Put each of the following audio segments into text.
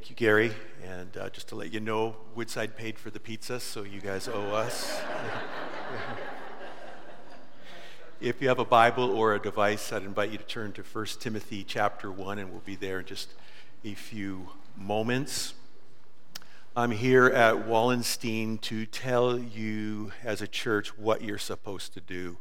Thank you, Gary. And uh, just to let you know, Woodside paid for the pizza, so you guys owe us. if you have a Bible or a device, I'd invite you to turn to 1 Timothy chapter 1, and we'll be there in just a few moments. I'm here at Wallenstein to tell you as a church what you're supposed to do.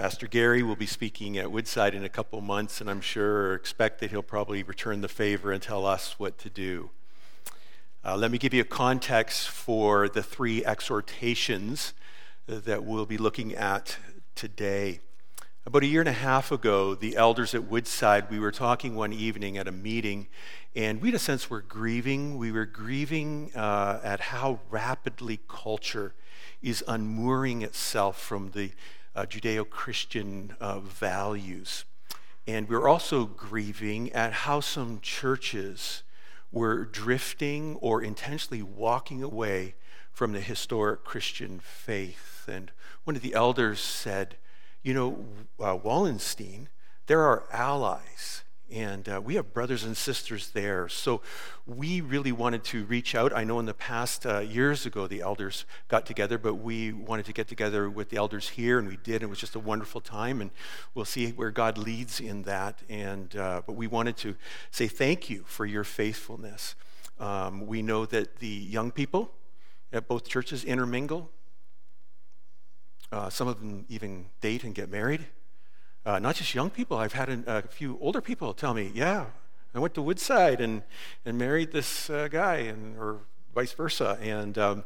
Pastor Gary will be speaking at Woodside in a couple months, and I'm sure or expect that he'll probably return the favor and tell us what to do. Uh, let me give you a context for the three exhortations that we'll be looking at today. About a year and a half ago, the elders at Woodside, we were talking one evening at a meeting, and we, in a sense, were grieving. We were grieving uh, at how rapidly culture is unmooring itself from the uh, Judeo Christian uh, values. And we're also grieving at how some churches were drifting or intentionally walking away from the historic Christian faith. And one of the elders said, You know, uh, Wallenstein, there are our allies and uh, we have brothers and sisters there. So we really wanted to reach out. I know in the past, uh, years ago, the elders got together, but we wanted to get together with the elders here, and we did. It was just a wonderful time, and we'll see where God leads in that. And, uh, but we wanted to say thank you for your faithfulness. Um, we know that the young people at both churches intermingle. Uh, some of them even date and get married. Uh, not just young people. I've had a, a, few older people tell me, "Yeah, I went to Woodside and and married this uh, guy," and or vice versa. And um,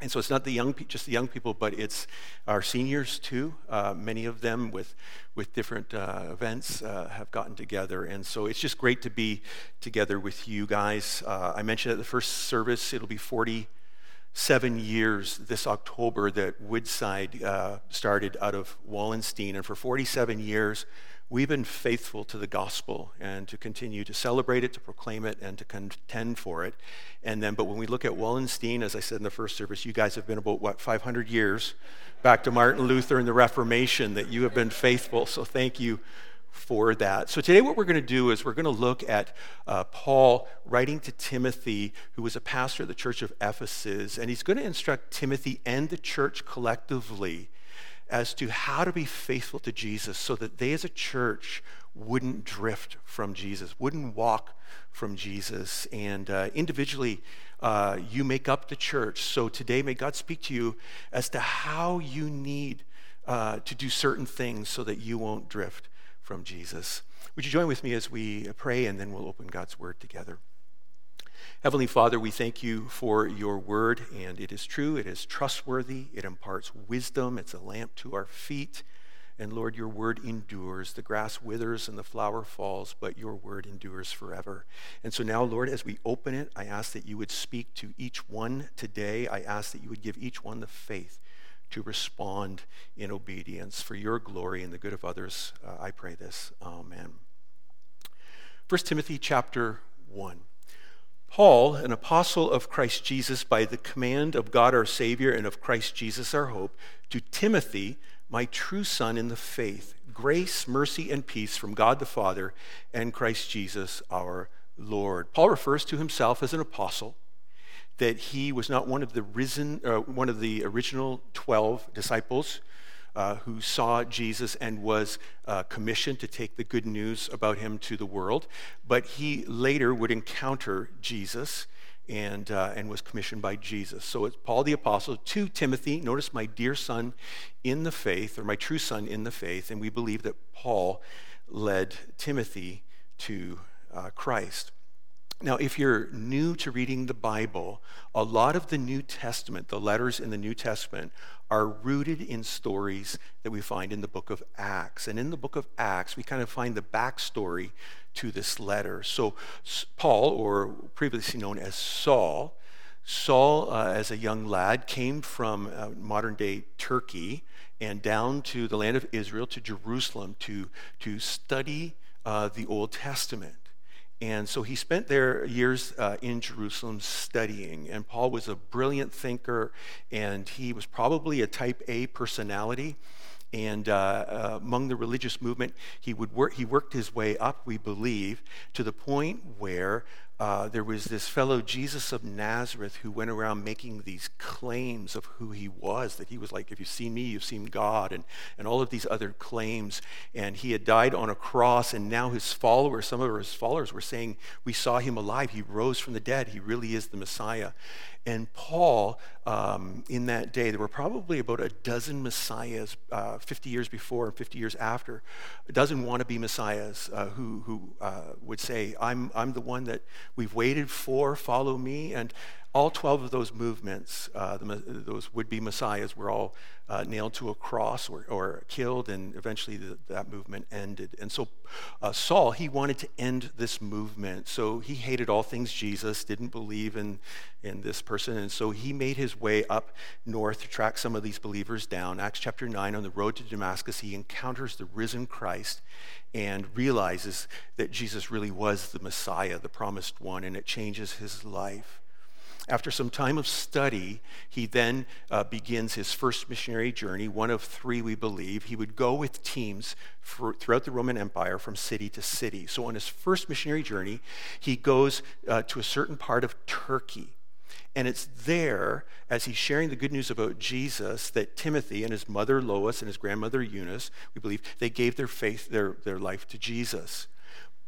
and so it's not the young, just the young people, but it's our seniors too. Uh, many of them with with different uh, events uh, have gotten together, and so it's just great to be together with you guys. Uh, I mentioned at the first service, it'll be 40 seven years this October that Woodside uh, started out of Wallenstein. And for 47 years, we've been faithful to the gospel and to continue to celebrate it, to proclaim it, and to contend for it. And then, but when we look at Wallenstein, as I said in the first service, you guys have been about, what, 500 years back to Martin Luther and the Reformation that you have been faithful. So thank you for that. So, today, what we're going to do is we're going to look at uh, Paul writing to Timothy, who was a pastor of the church of Ephesus, and he's going to instruct Timothy and the church collectively as to how to be faithful to Jesus so that they as a church wouldn't drift from Jesus, wouldn't walk from Jesus. And uh, individually, uh, you make up the church. So, today, may God speak to you as to how you need uh, to do certain things so that you won't drift from Jesus. Would you join with me as we pray and then we'll open God's word together? Heavenly Father, we thank you for your word, and it is true, it is trustworthy, it imparts wisdom, it's a lamp to our feet. And Lord, your word endures. The grass withers and the flower falls, but your word endures forever. And so now, Lord, as we open it, I ask that you would speak to each one today. I ask that you would give each one the faith to respond in obedience for your glory and the good of others. Uh, I pray this. Amen. 1 Timothy chapter 1. Paul, an apostle of Christ Jesus by the command of God our Savior and of Christ Jesus our hope, to Timothy, my true son in the faith, grace, mercy, and peace from God the Father and Christ Jesus our Lord. Paul refers to himself as an apostle that he was not one of the risen, uh, one of the original 12 disciples uh, who saw Jesus and was uh, commissioned to take the good news about him to the world, but he later would encounter Jesus and, uh, and was commissioned by Jesus. So it's Paul the Apostle to Timothy, notice my dear son in the faith, or my true son in the faith, and we believe that Paul led Timothy to uh, Christ. Now, if you're new to reading the Bible, a lot of the New Testament, the letters in the New Testament, are rooted in stories that we find in the book of Acts. And in the book of Acts, we kind of find the backstory to this letter. So, Paul, or previously known as Saul, Saul, uh, as a young lad, came from uh, modern day Turkey and down to the land of Israel, to Jerusalem, to, to study uh, the Old Testament. And so he spent there years uh, in Jerusalem studying. And Paul was a brilliant thinker, and he was probably a type A personality. And uh, uh, among the religious movement, he, would he worked his way up, we believe, to the point where uh, there was this fellow Jesus of Nazareth who went around making these claims of who he was, that he was like, if you've seen me, you've seen God, and, and all of these other claims. And he had died on a cross, and now his followers, some of his followers, were saying, We saw him alive. He rose from the dead. He really is the Messiah. And Paul, um, in that day, there were probably about a dozen messiahs uh, 50 years before and 50 years after, a dozen wannabe messiahs uh, who, who uh, would say, I'm, I'm the one that we've waited for, follow me. And all 12 of those movements, uh, the, those would be messiahs, were all uh, nailed to a cross or, or killed, and eventually the, that movement ended. And so uh, Saul, he wanted to end this movement. So he hated all things Jesus, didn't believe in, in this person. And so he made his way up north to track some of these believers down. Acts chapter 9, on the road to Damascus, he encounters the risen Christ and realizes that Jesus really was the Messiah, the promised one, and it changes his life. After some time of study, he then uh, begins his first missionary journey, one of three, we believe. He would go with teams for, throughout the Roman Empire from city to city. So, on his first missionary journey, he goes uh, to a certain part of Turkey. And it's there, as he's sharing the good news about Jesus, that Timothy and his mother Lois and his grandmother Eunice, we believe, they gave their faith, their, their life to Jesus.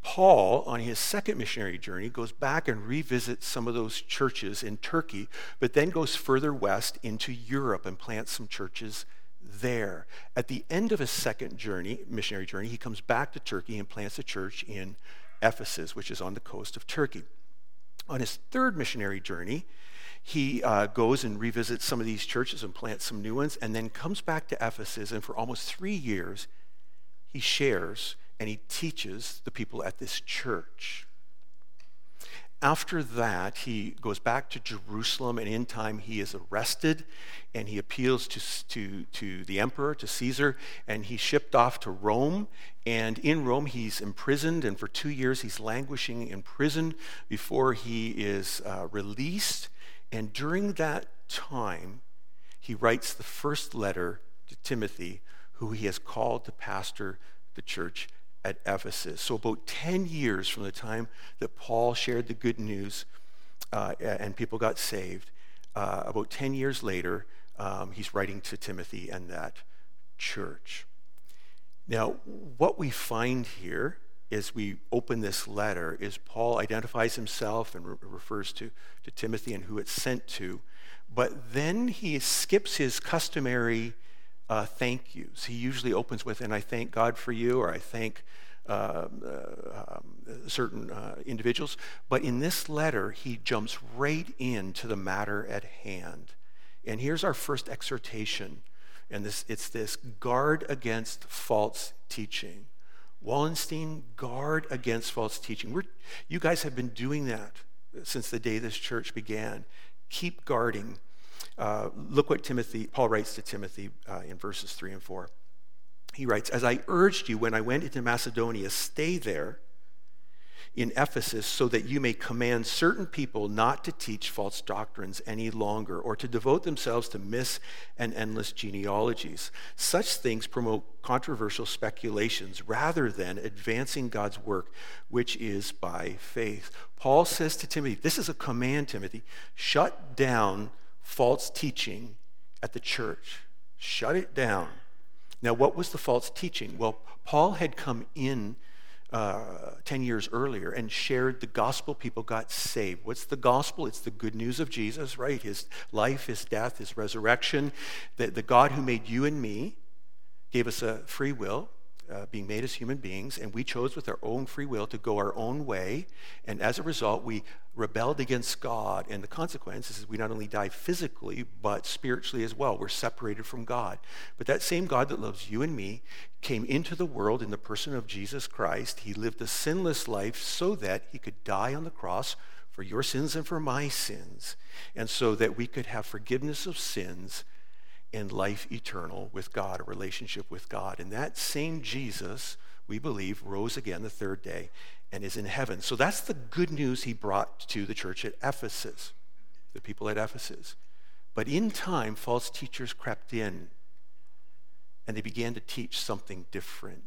Paul, on his second missionary journey, goes back and revisits some of those churches in Turkey, but then goes further west into Europe and plants some churches there. At the end of his second journey, missionary journey, he comes back to Turkey and plants a church in Ephesus, which is on the coast of Turkey. On his third missionary journey, he uh, goes and revisits some of these churches and plants some new ones, and then comes back to Ephesus, and for almost three years, he shares and he teaches the people at this church. After that, he goes back to Jerusalem, and in time, he is arrested and he appeals to, to, to the emperor, to Caesar, and he's shipped off to Rome. And in Rome, he's imprisoned, and for two years, he's languishing in prison before he is uh, released. And during that time, he writes the first letter to Timothy, who he has called to pastor the church at Ephesus. So, about 10 years from the time that Paul shared the good news uh, and people got saved, uh, about 10 years later, um, he's writing to Timothy and that church. Now, what we find here as we open this letter is Paul identifies himself and re- refers to, to Timothy and who it's sent to, but then he skips his customary uh, thank yous. He usually opens with, and I thank God for you, or I thank uh, uh, um, certain uh, individuals. But in this letter, he jumps right into the matter at hand. And here's our first exhortation. And this, it's this guard against false teaching. Wallenstein, guard against false teaching. We're, you guys have been doing that since the day this church began. Keep guarding uh, look what Timothy, Paul writes to Timothy uh, in verses 3 and 4. He writes, As I urged you when I went into Macedonia, stay there in Ephesus so that you may command certain people not to teach false doctrines any longer or to devote themselves to myths and endless genealogies. Such things promote controversial speculations rather than advancing God's work, which is by faith. Paul says to Timothy, This is a command, Timothy. Shut down false teaching at the church. Shut it down. Now, what was the false teaching? Well, Paul had come in uh, 10 years earlier and shared the gospel. People got saved. What's the gospel? It's the good news of Jesus, right? His life, his death, his resurrection. The, the God who made you and me gave us a free will uh, being made as human beings, and we chose with our own free will to go our own way. And as a result, we rebelled against God. And the consequence is we not only die physically, but spiritually as well. We're separated from God. But that same God that loves you and me came into the world in the person of Jesus Christ. He lived a sinless life so that he could die on the cross for your sins and for my sins, and so that we could have forgiveness of sins and life eternal with God, a relationship with God. And that same Jesus, we believe, rose again the third day and is in heaven. So that's the good news he brought to the church at Ephesus, the people at Ephesus. But in time, false teachers crept in and they began to teach something different.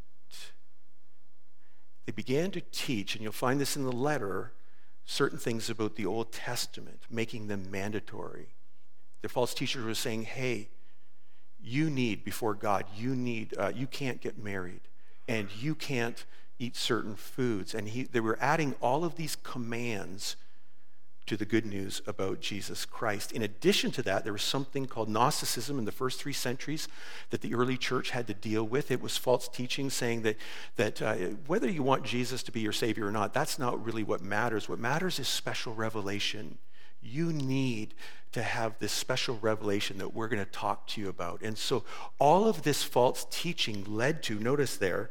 They began to teach, and you'll find this in the letter, certain things about the Old Testament, making them mandatory. The false teachers were saying, hey, you need, before God, you need, uh, you can't get married, and you can't eat certain foods. And he, they were adding all of these commands to the good news about Jesus Christ. In addition to that, there was something called Gnosticism in the first three centuries that the early church had to deal with. It was false teaching saying that, that uh, whether you want Jesus to be your Savior or not, that's not really what matters. What matters is special revelation. You need to have this special revelation that we're going to talk to you about. And so all of this false teaching led to, notice there,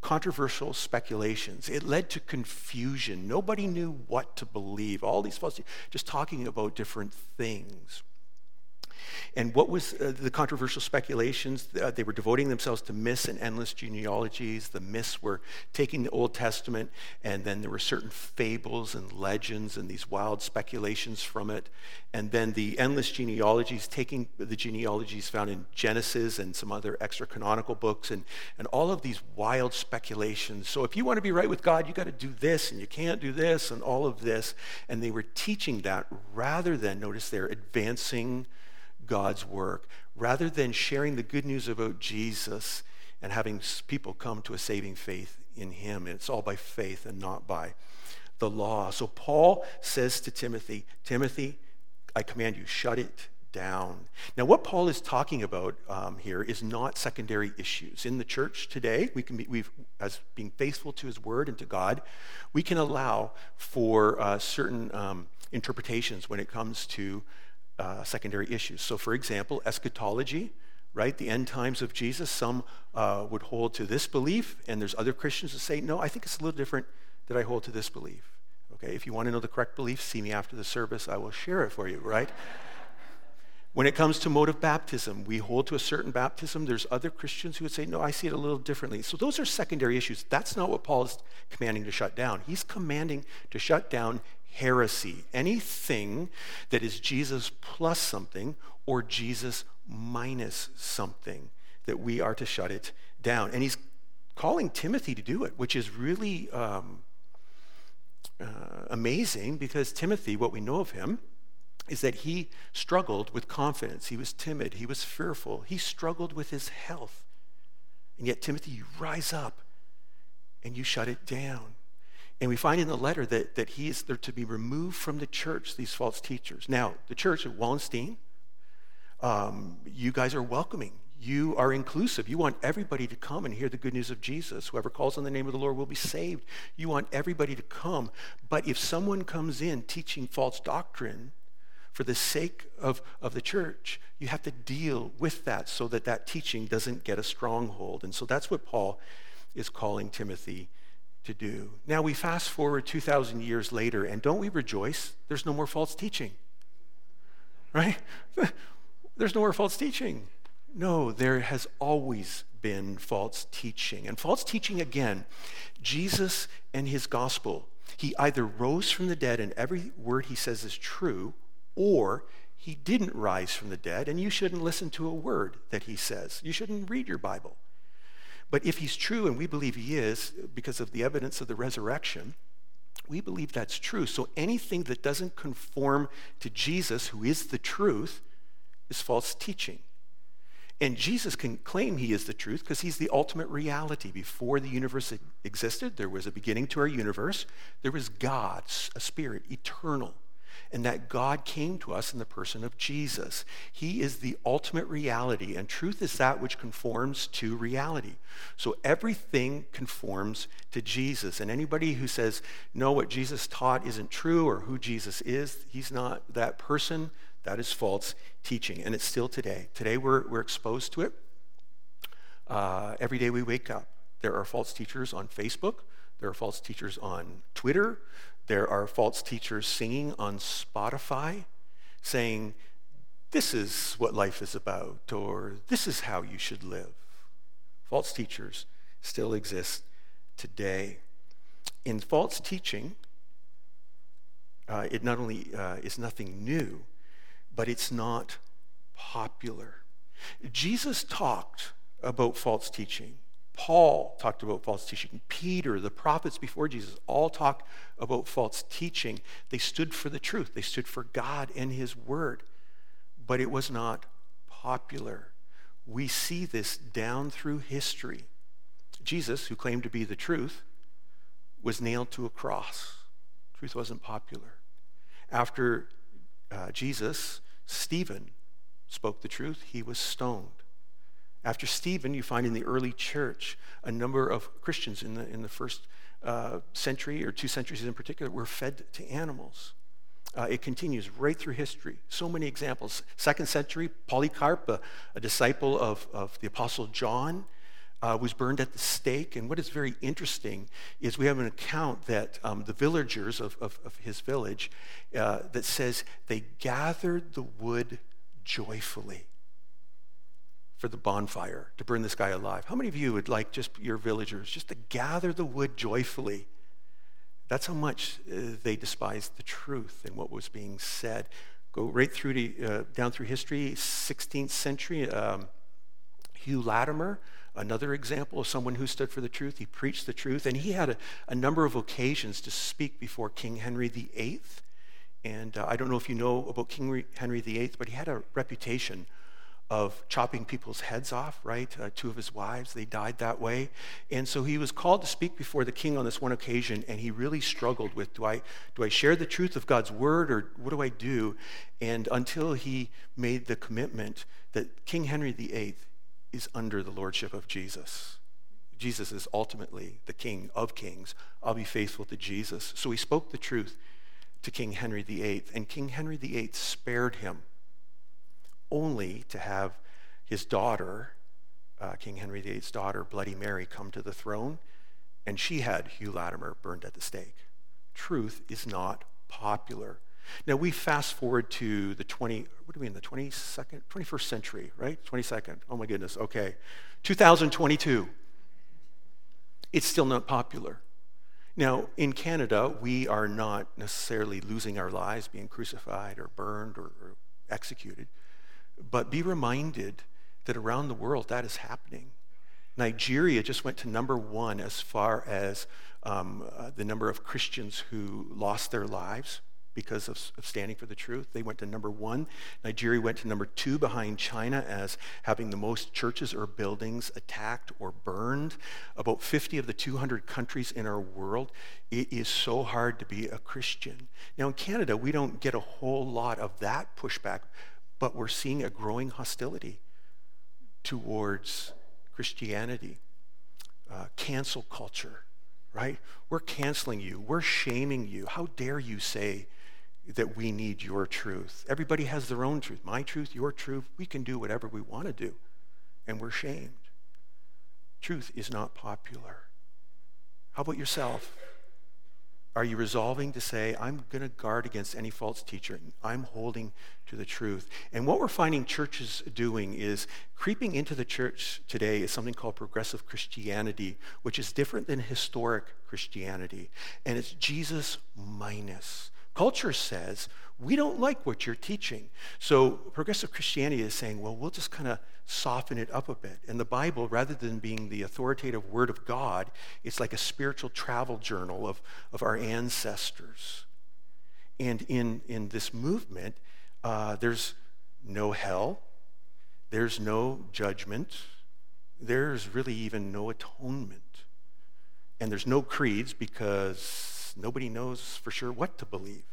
controversial speculations. It led to confusion. Nobody knew what to believe. All these false, just talking about different things. And what was uh, the controversial speculations? Uh, they were devoting themselves to myths and endless genealogies. The myths were taking the Old Testament, and then there were certain fables and legends and these wild speculations from it. And then the endless genealogies, taking the genealogies found in Genesis and some other extra canonical books, and, and all of these wild speculations. So if you want to be right with God, you got to do this, and you can't do this, and all of this. And they were teaching that rather than, notice they're advancing God's work rather than sharing the good news about Jesus and having people come to a saving faith in him. It's all by faith and not by the law. So Paul says to Timothy, Timothy, I command you, shut it down. Now, what Paul is talking about um, here is not secondary issues. In the church today, we can be, we've, as being faithful to his word and to God, we can allow for uh, certain um, interpretations when it comes to uh, secondary issues. So, for example, eschatology, right? The end times of Jesus. Some uh, would hold to this belief, and there's other Christians that say, no, I think it's a little different that I hold to this belief. Okay, if you want to know the correct belief, see me after the service. I will share it for you, right? when it comes to mode of baptism, we hold to a certain baptism. There's other Christians who would say, no, I see it a little differently. So those are secondary issues. That's not what Paul is commanding to shut down. He's commanding to shut down heresy, anything that is Jesus plus something or Jesus minus something, that we are to shut it down. And he's calling Timothy to do it, which is really um, uh, amazing because Timothy, what we know of him, is that he struggled with confidence. He was timid. He was fearful. He struggled with his health. And yet, Timothy, you rise up and you shut it down. And we find in the letter that, that he is there to be removed from the church, these false teachers. Now, the church at Wallenstein, um, you guys are welcoming. You are inclusive. You want everybody to come and hear the good news of Jesus. Whoever calls on the name of the Lord will be saved. You want everybody to come. But if someone comes in teaching false doctrine for the sake of, of the church, you have to deal with that so that that teaching doesn't get a stronghold. And so that's what Paul is calling Timothy to do. Now we fast forward 2,000 years later, and don't we rejoice? There's no more false teaching. Right? There's no more false teaching. No, there has always been false teaching. And false teaching, again, Jesus and his gospel. He either rose from the dead and every word he says is true, or he didn't rise from the dead and you shouldn't listen to a word that he says. You shouldn't read your Bible. But if he's true, and we believe he is because of the evidence of the resurrection, we believe that's true. So anything that doesn't conform to Jesus, who is the truth, is false teaching. And Jesus can claim he is the truth because he's the ultimate reality. Before the universe existed, there was a beginning to our universe. There was God, a spirit, eternal and that God came to us in the person of Jesus. He is the ultimate reality, and truth is that which conforms to reality. So everything conforms to Jesus. And anybody who says, no, what Jesus taught isn't true or who Jesus is, he's not that person, that is false teaching. And it's still today. Today we're, we're exposed to it. Uh, every day we wake up, there are false teachers on Facebook. There are false teachers on Twitter. There are false teachers singing on Spotify saying, this is what life is about, or this is how you should live. False teachers still exist today. In false teaching, uh, it not only uh, is nothing new, but it's not popular. Jesus talked about false teaching. Paul talked about false teaching. Peter, the prophets before Jesus, all talked about false teaching. They stood for the truth, they stood for God and His Word. But it was not popular. We see this down through history. Jesus, who claimed to be the truth, was nailed to a cross. Truth wasn't popular. After uh, Jesus, Stephen spoke the truth, he was stoned. After Stephen, you find in the early church a number of Christians in the, in the first uh, century or two centuries in particular were fed to animals. Uh, it continues right through history. So many examples. Second century, Polycarp, a, a disciple of, of the Apostle John, uh, was burned at the stake. And what is very interesting is we have an account that um, the villagers of, of, of his village uh, that says they gathered the wood joyfully for the bonfire to burn this guy alive. How many of you would like just your villagers just to gather the wood joyfully? That's how much uh, they despised the truth and what was being said. Go right through to, uh, down through history, 16th century. Um, Hugh Latimer, another example of someone who stood for the truth. He preached the truth, and he had a, a number of occasions to speak before King Henry VIII. And uh, I don't know if you know about King Henry VIII, but he had a reputation of chopping people's heads off, right? Uh, two of his wives, they died that way. And so he was called to speak before the king on this one occasion, and he really struggled with do I, do I share the truth of God's word, or what do I do? And until he made the commitment that King Henry VIII is under the lordship of Jesus. Jesus is ultimately the king of kings. I'll be faithful to Jesus. So he spoke the truth to King Henry VIII, and King Henry VIII spared him only to have his daughter, uh, King Henry VIII's daughter, Bloody Mary, come to the throne, and she had Hugh Latimer burned at the stake. Truth is not popular. Now we fast forward to the 20, what do we mean, the 22nd, 21st century, right? 22nd. Oh my goodness, okay. 2022. It's still not popular. Now, in Canada, we are not necessarily losing our lives, being crucified or burned or, or executed. But be reminded that around the world that is happening. Nigeria just went to number one as far as um, uh, the number of Christians who lost their lives because of, of, standing for the truth. They went to number one. Nigeria went to number two behind China as having the most churches or buildings attacked or burned. About 50 of the 200 countries in our world, it is so hard to be a Christian. Now, in Canada, we don't get a whole lot of that pushback but we're seeing a growing hostility towards Christianity, uh, cancel culture, right? We're canceling you, we're shaming you. How dare you say that we need your truth? Everybody has their own truth. My truth, your truth. We can do whatever we want to do, and we're shamed. Truth is not popular. How about yourself? Are you resolving to say, I'm going to guard against any false teacher? I'm holding to the truth. And what we're finding churches doing is creeping into the church today is something called progressive Christianity, which is different than historic Christianity. And it's Jesus minus. Culture says, we don't like what you're teaching. So progressive Christianity is saying, well, we'll just kind of soften it up a bit. And the Bible, rather than being the authoritative word of God, it's like a spiritual travel journal of, of our ancestors. And in, in this movement, uh, there's no hell, there's no judgment, there's really even no atonement. And there's no creeds because nobody knows for sure what to believe.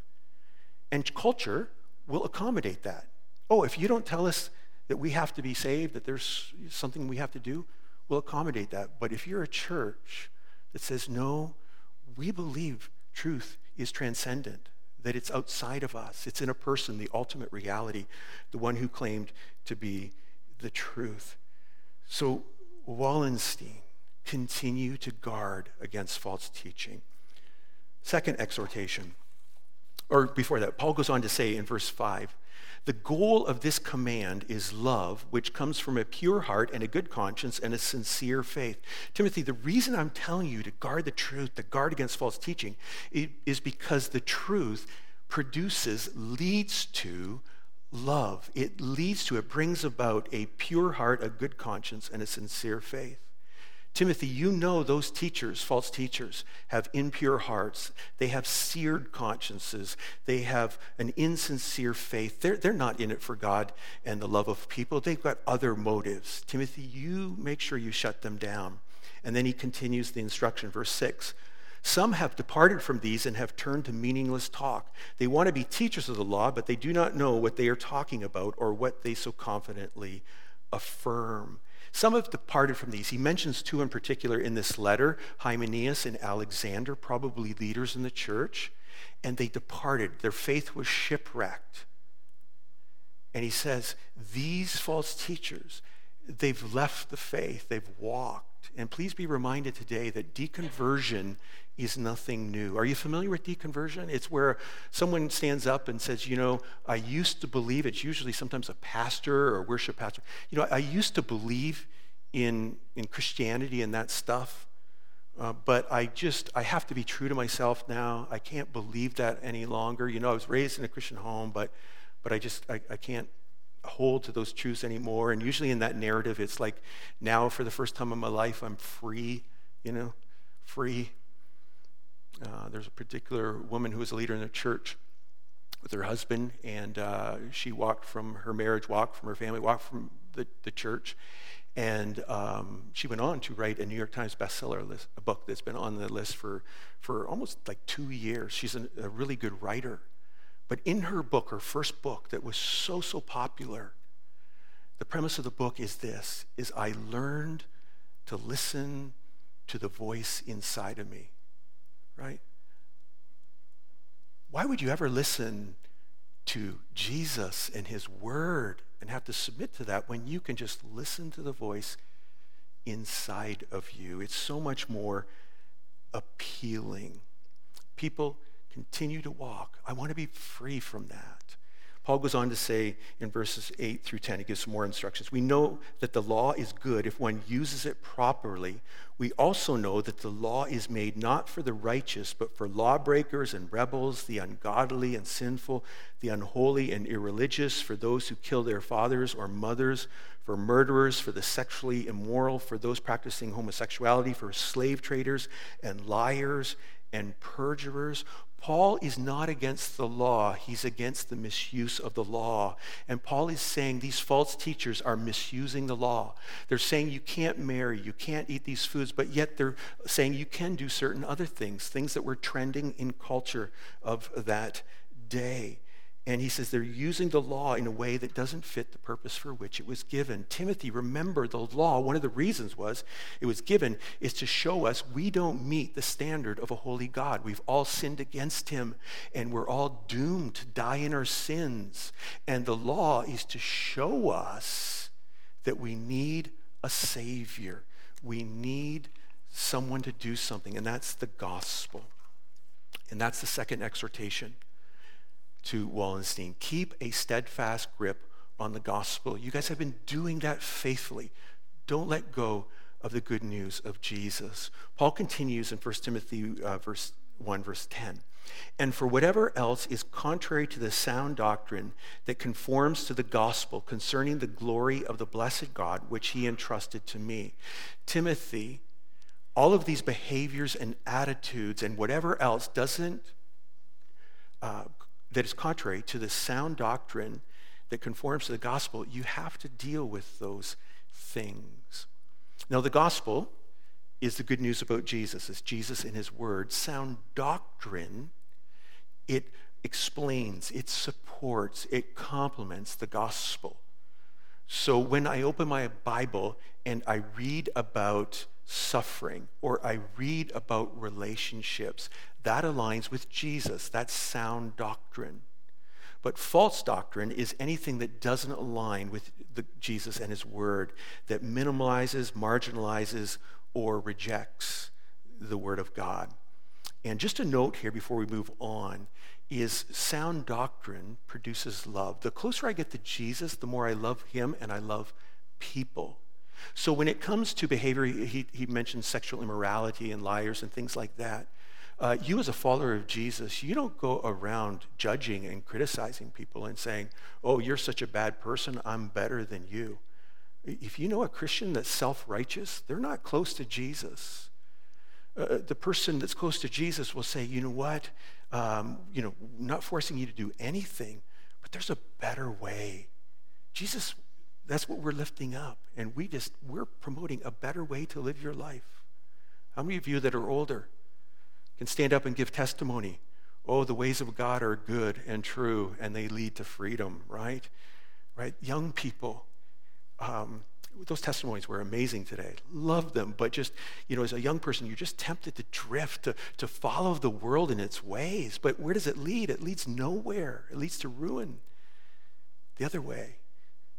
And culture will accommodate that. Oh, if you don't tell us that we have to be saved, that there's something we have to do, we'll accommodate that. But if you're a church that says, no, we believe truth is transcendent, that it's outside of us, it's in a person, the ultimate reality, the one who claimed to be the truth. So, Wallenstein, continue to guard against false teaching. Second exhortation, or before that, Paul goes on to say in verse 5 the goal of this command is love, which comes from a pure heart and a good conscience and a sincere faith. Timothy, the reason I'm telling you to guard the truth, to guard against false teaching, is because the truth produces, leads to love. It leads to, it brings about a pure heart, a good conscience, and a sincere faith. Timothy, you know those teachers, false teachers, have impure hearts. They have seared consciences. They have an insincere faith. They're, they're not in it for God and the love of people. They've got other motives. Timothy, you make sure you shut them down. And then he continues the instruction, verse 6. Some have departed from these and have turned to meaningless talk. They want to be teachers of the law, but they do not know what they are talking about or what they so confidently affirm. Some have departed from these. He mentions two in particular in this letter Hymenaeus and Alexander, probably leaders in the church, and they departed. Their faith was shipwrecked. And he says, These false teachers, they've left the faith, they've walked. And please be reminded today that deconversion is nothing new. Are you familiar with deconversion? It's where someone stands up and says, You know, I used to believe, it's usually sometimes a pastor or worship pastor. You know, I used to believe in, in Christianity and that stuff, uh, but I just, I have to be true to myself now. I can't believe that any longer. You know, I was raised in a Christian home, but, but I just, I, I can't hold to those truths anymore. And usually in that narrative, it's like, now for the first time in my life, I'm free, you know, free uh, there's a particular woman who was a leader in the church with her husband, and uh, she walked from her marriage, walked from her family, walked from the, the church. And um, she went on to write a New York Times bestseller list, a book that's been on the list for, for almost like two years. She's a, a really good writer. But in her book, her first book that was so, so popular, the premise of the book is this, is I learned to listen to the voice inside of me right? Why would you ever listen to Jesus and his word and have to submit to that when you can just listen to the voice inside of you? It's so much more appealing. People continue to walk. I want to be free from that. Paul goes on to say in verses 8 through 10, he gives some more instructions. We know that the law is good if one uses it properly. We also know that the law is made not for the righteous, but for lawbreakers and rebels, the ungodly and sinful, the unholy and irreligious, for those who kill their fathers or mothers, for murderers, for the sexually immoral, for those practicing homosexuality, for slave traders and liars and perjurers. Paul is not against the law, he's against the misuse of the law. And Paul is saying these false teachers are misusing the law. They're saying you can't marry, you can't eat these foods, but yet they're saying you can do certain other things, things that were trending in culture of that day. And he says they're using the law in a way that doesn't fit the purpose for which it was given. Timothy, remember the law, one of the reasons was it was given is to show us we don't meet the standard of a holy God. We've all sinned against him and we're all doomed to die in our sins. And the law is to show us that we need a Savior. We need someone to do something, and that's the gospel. And that's the second exhortation to Wallenstein. Keep a steadfast grip on the gospel. You guys have been doing that faithfully. Don't let go of the good news of Jesus. Paul continues in 1 Timothy uh, verse 1 verse 10. And for whatever else is contrary to the sound doctrine that conforms to the gospel concerning the glory of the blessed God which he entrusted to me. Timothy, all of these behaviors and attitudes and whatever else doesn't uh, that is contrary to the sound doctrine that conforms to the gospel, you have to deal with those things. Now, the gospel is the good news about Jesus. It's Jesus in his word. Sound doctrine, it explains, it supports, it complements the gospel. So when I open my Bible and I read about suffering or I read about relationships, that aligns with Jesus. That's sound doctrine. But false doctrine is anything that doesn't align with the, Jesus and his word, that minimalizes, marginalizes, or rejects the word of God. And just a note here before we move on is sound doctrine produces love. The closer I get to Jesus, the more I love him and I love people. So when it comes to behavior, he, he mentions sexual immorality and liars and things like that. Uh, you, as a follower of Jesus, you don't go around judging and criticizing people and saying, oh, you're such a bad person, I'm better than you. If you know a Christian that's self righteous, they're not close to Jesus. Uh, the person that's close to Jesus will say, you know what? Um, you know, not forcing you to do anything, but there's a better way. Jesus, that's what we're lifting up. And we just, we're promoting a better way to live your life. How many of you that are older can stand up and give testimony? Oh, the ways of God are good and true, and they lead to freedom, right? Right? Young people, um, those testimonies were amazing today. Love them. But just, you know, as a young person, you're just tempted to drift, to, to follow the world in its ways. But where does it lead? It leads nowhere, it leads to ruin. The other way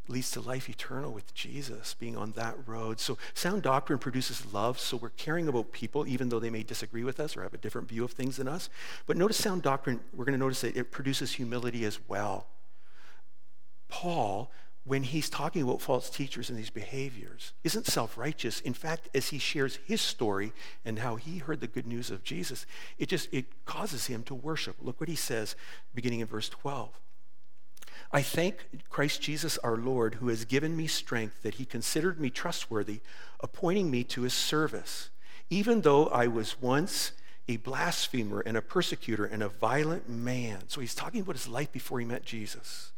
leads to life eternal with Jesus, being on that road. So sound doctrine produces love, so we're caring about people, even though they may disagree with us or have a different view of things than us. But notice sound doctrine, we're going to notice that it produces humility as well. Paul when he's talking about false teachers and these behaviors isn't self-righteous in fact as he shares his story and how he heard the good news of jesus it just it causes him to worship look what he says beginning in verse 12 i thank christ jesus our lord who has given me strength that he considered me trustworthy appointing me to his service even though i was once a blasphemer and a persecutor and a violent man so he's talking about his life before he met jesus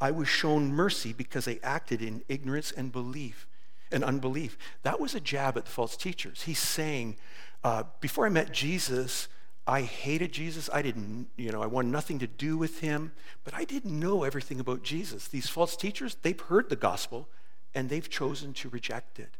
I was shown mercy because I acted in ignorance and belief and unbelief. That was a jab at the false teachers. He's saying, uh, before I met Jesus, I hated Jesus. I didn't, you know, I wanted nothing to do with him, but I didn't know everything about Jesus. These false teachers, they've heard the gospel and they've chosen to reject it.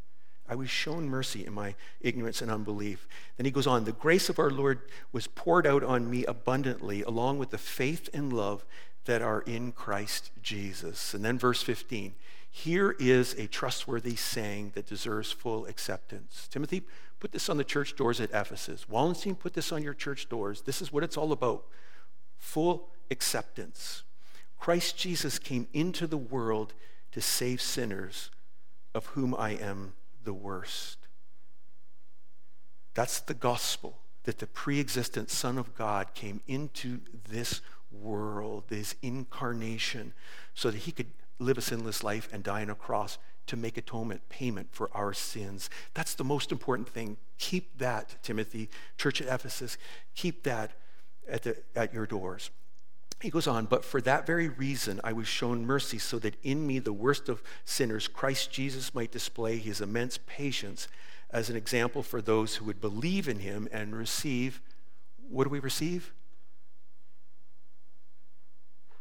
I was shown mercy in my ignorance and unbelief. Then he goes on, the grace of our Lord was poured out on me abundantly, along with the faith and love that are in Christ Jesus. And then verse 15 here is a trustworthy saying that deserves full acceptance. Timothy, put this on the church doors at Ephesus. Wallenstein, put this on your church doors. This is what it's all about full acceptance. Christ Jesus came into the world to save sinners, of whom I am the worst. That's the gospel that the pre existent Son of God came into this world, this incarnation, so that he could live a sinless life and die on a cross to make atonement, payment for our sins. That's the most important thing. Keep that, Timothy, church at Ephesus, keep that at, the, at your doors. He goes on, but for that very reason I was shown mercy, so that in me, the worst of sinners, Christ Jesus might display his immense patience as an example for those who would believe in him and receive. What do we receive?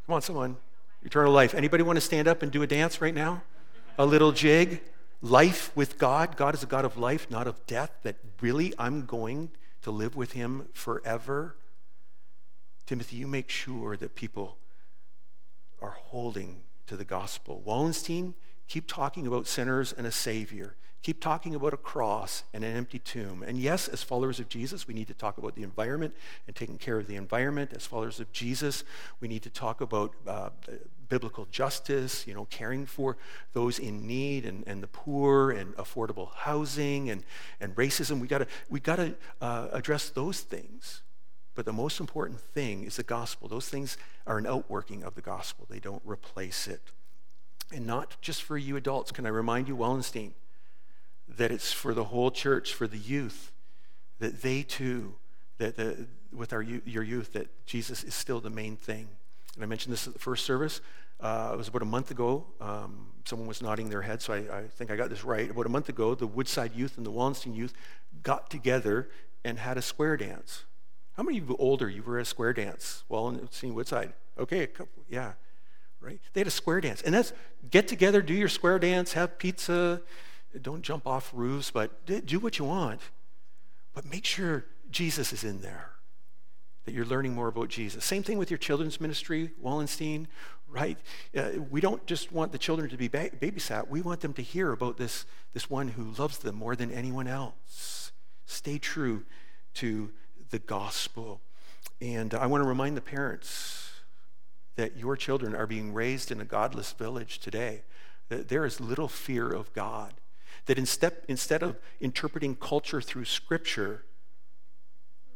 Come on, someone. Eternal life. Anybody want to stand up and do a dance right now? A little jig? Life with God. God is a God of life, not of death, that really I'm going to live with him forever. Timothy, you make sure that people are holding to the gospel. Wallenstein, keep talking about sinners and a savior. Keep talking about a cross and an empty tomb. And yes, as followers of Jesus, we need to talk about the environment and taking care of the environment. As followers of Jesus, we need to talk about uh, biblical justice, you know, caring for those in need and, and the poor and affordable housing and, and racism. We gotta, we gotta uh, address those things. But the most important thing is the gospel. Those things are an outworking of the gospel. They don't replace it. And not just for you adults. Can I remind you, Wallenstein, that it's for the whole church, for the youth, that they too, that the, with our your youth, that Jesus is still the main thing. And I mentioned this at the first service. Uh, it was about a month ago. Um, someone was nodding their head, so I, I, think I got this right. About a month ago, the Woodside youth and the Wallenstein youth got together and had a square dance. How many of you older you were at a square dance? Wallenstein Woodside. Okay, a couple, yeah, right. They had a square dance, and that's get together, do your square dance, have pizza, don't jump off roofs, but do what you want. But make sure Jesus is in there, that you're learning more about Jesus. Same thing with your children's ministry, Wallenstein, right? Uh, we don't just want the children to be ba- babysat, we want them to hear about this, this one who loves them more than anyone else. Stay true to the gospel. And I want to remind the parents that your children are being raised in a godless village today. There is little fear of God. That instead, instead of interpreting culture through Scripture,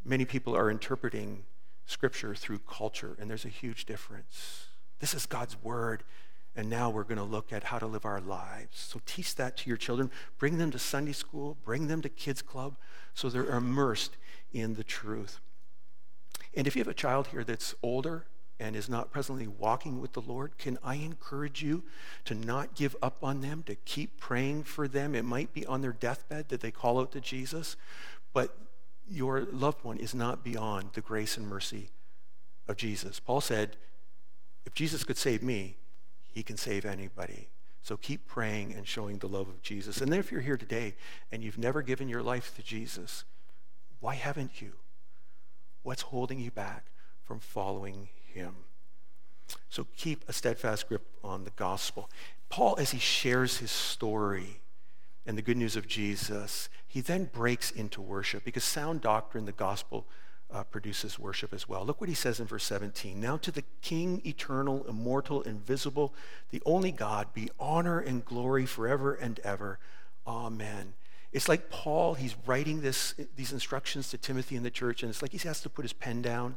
Many people are interpreting Scripture through culture, and there's a huge difference. This is God's Word, and now we're going to look at how to live our lives. So teach that to your children. Bring them to Sunday school, bring them to Kids Club, so they're immersed in the truth. And if you have a child here that's older and is not presently walking with the Lord, can I encourage you to not give up on them, to keep praying for them? It might be on their deathbed that they call out to Jesus, but your loved one is not beyond the grace and mercy of Jesus. Paul said, if Jesus could save me, he can save anybody. So keep praying and showing the love of Jesus. And then if you're here today and you've never given your life to Jesus, why haven't you? What's holding you back from following him? So keep a steadfast grip on the gospel. Paul, as he shares his story and the good news of Jesus, he then breaks into worship because sound doctrine, the gospel, uh, produces worship as well. Look what he says in verse 17. Now to the King, eternal, immortal, invisible, the only God, be honor and glory forever and ever. Amen. It's like Paul, he's writing this, these instructions to Timothy in the church, and it's like he has to put his pen down,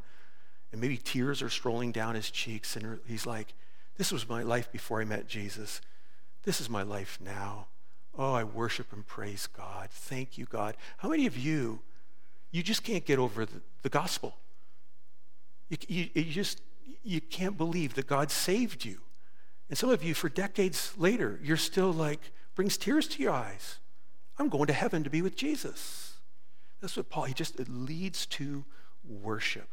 and maybe tears are strolling down his cheeks, and he's like, This was my life before I met Jesus. This is my life now. Oh, I worship and praise God. Thank you, God. How many of you, you just can't get over the, the gospel? You, you, you just, you can't believe that God saved you. And some of you, for decades later, you're still like, brings tears to your eyes. I'm going to heaven to be with Jesus. That's what Paul, he just it leads to worship.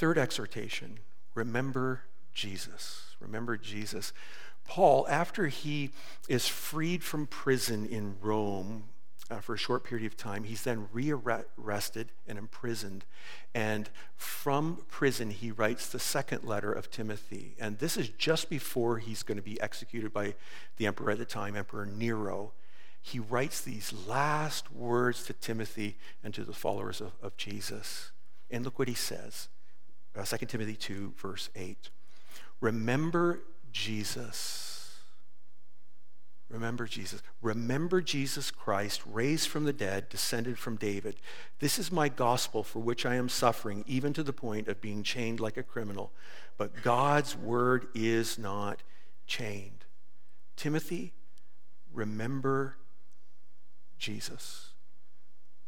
Third exhortation remember Jesus. Remember Jesus. Paul, after he is freed from prison in Rome uh, for a short period of time, he's then rearrested and imprisoned. And from prison, he writes the second letter of Timothy. And this is just before he's going to be executed by the emperor at the time, Emperor Nero he writes these last words to Timothy and to the followers of, of Jesus. And look what he says uh, 2 Timothy 2, verse 8. Remember Jesus. Remember Jesus. Remember Jesus Christ, raised from the dead, descended from David. This is my gospel for which I am suffering, even to the point of being chained like a criminal. But God's word is not chained. Timothy, remember Jesus.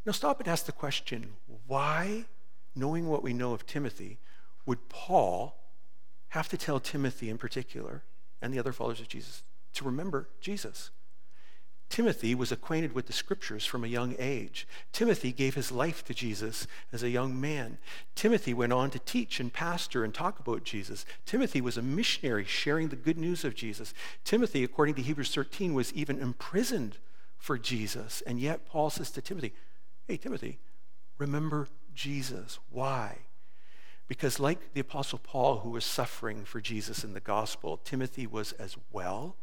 Now stop and ask the question why, knowing what we know of Timothy, would Paul have to tell Timothy in particular and the other followers of Jesus to remember Jesus? Timothy was acquainted with the scriptures from a young age. Timothy gave his life to Jesus as a young man. Timothy went on to teach and pastor and talk about Jesus. Timothy was a missionary sharing the good news of Jesus. Timothy, according to Hebrews 13, was even imprisoned for Jesus. And yet, Paul says to Timothy, Hey, Timothy, remember Jesus. Why? Because, like the Apostle Paul, who was suffering for Jesus in the gospel, Timothy was as well.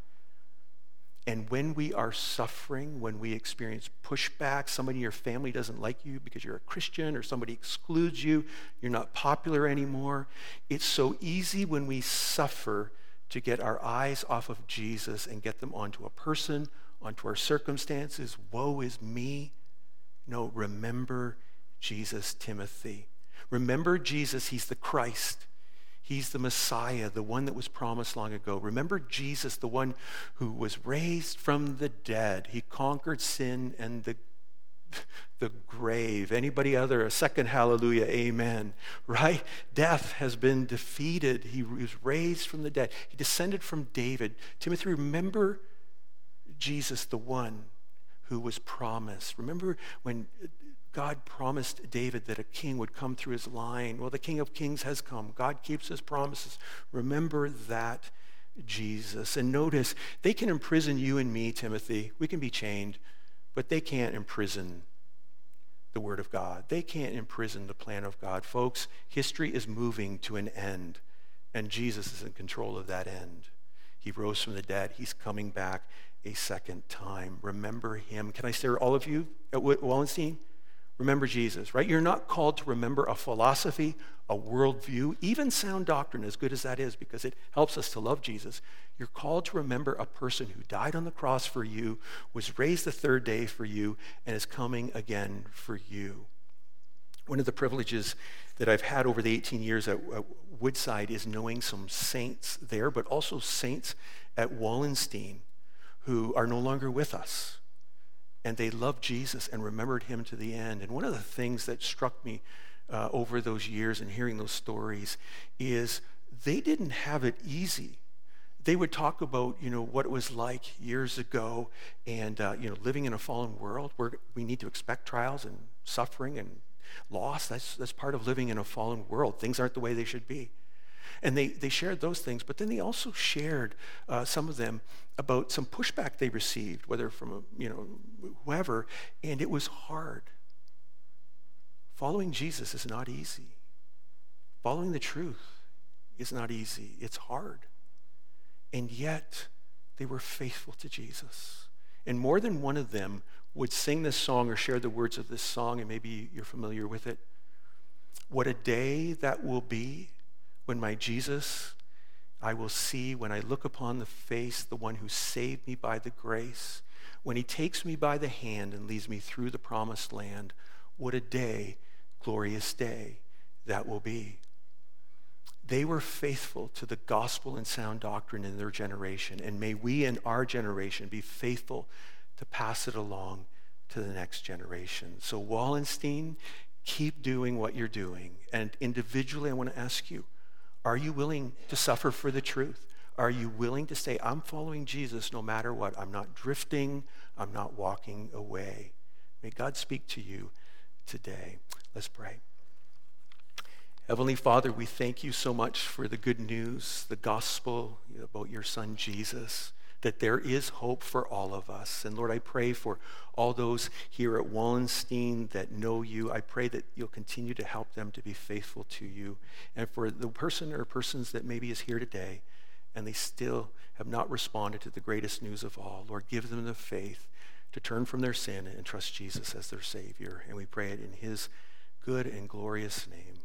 And when we are suffering, when we experience pushback, somebody in your family doesn't like you because you're a Christian or somebody excludes you, you're not popular anymore, it's so easy when we suffer to get our eyes off of Jesus and get them onto a person onto our circumstances. Woe is me. No, remember Jesus, Timothy. Remember Jesus, he's the Christ. He's the Messiah, the one that was promised long ago. Remember Jesus, the one who was raised from the dead. He conquered sin and the, the grave. Anybody other? A second hallelujah, amen. Right? Death has been defeated. He was raised from the dead. He descended from David. Timothy, remember Jesus, the one who was promised. Remember when God promised David that a king would come through his line? Well, the King of Kings has come. God keeps his promises. Remember that Jesus. And notice, they can imprison you and me, Timothy. We can be chained, but they can't imprison the Word of God. They can't imprison the plan of God. Folks, history is moving to an end, and Jesus is in control of that end. He rose from the dead. He's coming back a second time. Remember him. Can I say all of you at Wallenstein? Remember Jesus, right? You're not called to remember a philosophy, a worldview, even sound doctrine, as good as that is, because it helps us to love Jesus. You're called to remember a person who died on the cross for you, was raised the third day for you, and is coming again for you. One of the privileges that I've had over the 18 years at, at Woodside is knowing some saints there, but also saints at Wallenstein who are no longer with us. And they loved Jesus and remembered him to the end. And one of the things that struck me uh, over those years and hearing those stories is they didn't have it easy. They would talk about, you know, what it was like years ago and, uh, you know, living in a fallen world where we need to expect trials and suffering and loss. That's, that's part of living in a fallen world. Things aren't the way they should be. And they, they shared those things, but then they also shared, uh, some of them, about some pushback they received, whether from, a, you know, whoever, and it was hard. Following Jesus is not easy. Following the truth is not easy. It's hard. And yet, they were faithful to Jesus. And more than one of them would sing this song or share the words of this song, and maybe you're familiar with it. What a day that will be when my Jesus I will see when I look upon the face, the one who saved me by the grace, when he takes me by the hand and leads me through the promised land. What a day, glorious day that will be. They were faithful to the gospel and sound doctrine in their generation, and may we in our generation be faithful to pass it along to the next generation. So, Wallenstein, keep doing what you're doing. And individually, I want to ask you are you willing to suffer for the truth? Are you willing to say, I'm following Jesus no matter what? I'm not drifting, I'm not walking away. May God speak to you today. Let's pray. Heavenly Father, we thank you so much for the good news, the gospel about your son Jesus that there is hope for all of us. And Lord, I pray for all those here at Wallenstein that know you. I pray that you'll continue to help them to be faithful to you. And for the person or persons that maybe is here today and they still have not responded to the greatest news of all, Lord, give them the faith to turn from their sin and trust Jesus as their Savior. And we pray it in his good and glorious name.